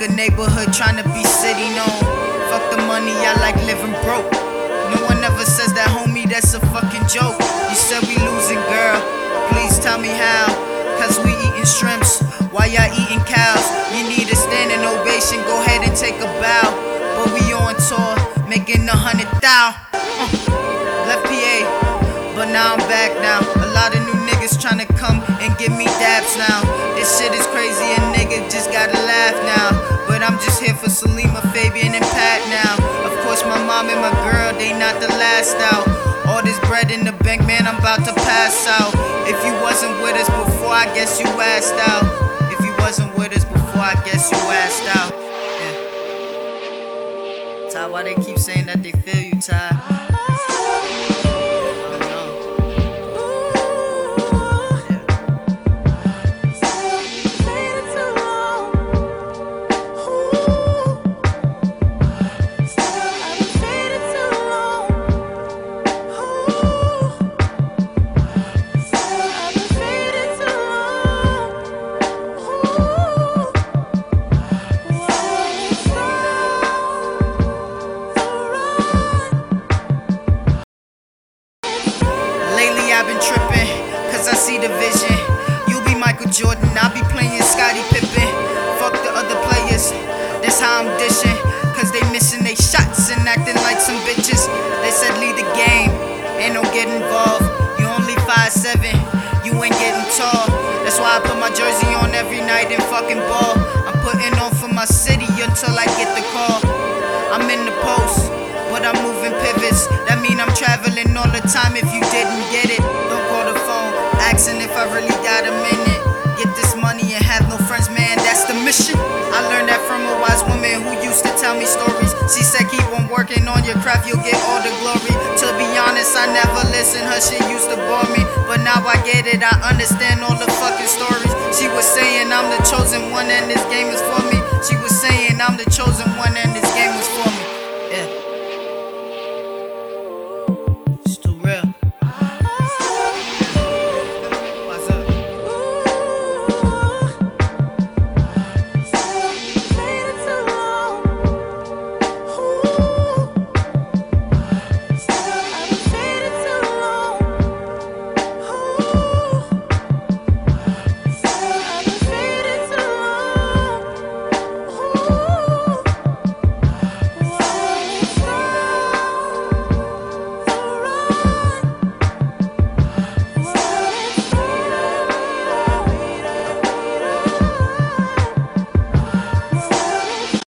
neighborhood trying to be city known. Fuck the money, I like living broke. No one ever says that, homie, that's a fucking joke. You said we losing, girl. Please tell me how. Cause we eating shrimps while y'all eating cows. You need a standing ovation, go ahead and take a bow. But we on tour, making a hundred thou. Uh, left PA, but now I'm back now. A lot of new niggas tryna come and give me dabs now. This shit is crazy, a nigga just gotta laugh now. Bread in the bank, man, I'm about to pass out. If you wasn't with us before, I guess you asked out. If you wasn't with us before, I guess you asked out. Yeah. Ty, why they keep saying that they feel you, Ty? I've been tripping, cause I see the vision. You be Michael Jordan, I'll be playing Scottie Pippen. Fuck the other players, that's how I'm dishing. Cause they missing they shots and acting like some bitches. They said lead the game, ain't no get involved. You only 5'7, you ain't getting tall. That's why I put my jersey on every night and fucking ball. I'm putting on for my city until I get the call. I'm in the post, but I'm moving pivots. That mean I'm traveling all the time if you stories. She said, Keep on working on your craft, you'll get all the glory. To be honest, I never listened, her shit used to bore me. But now I get it, I understand all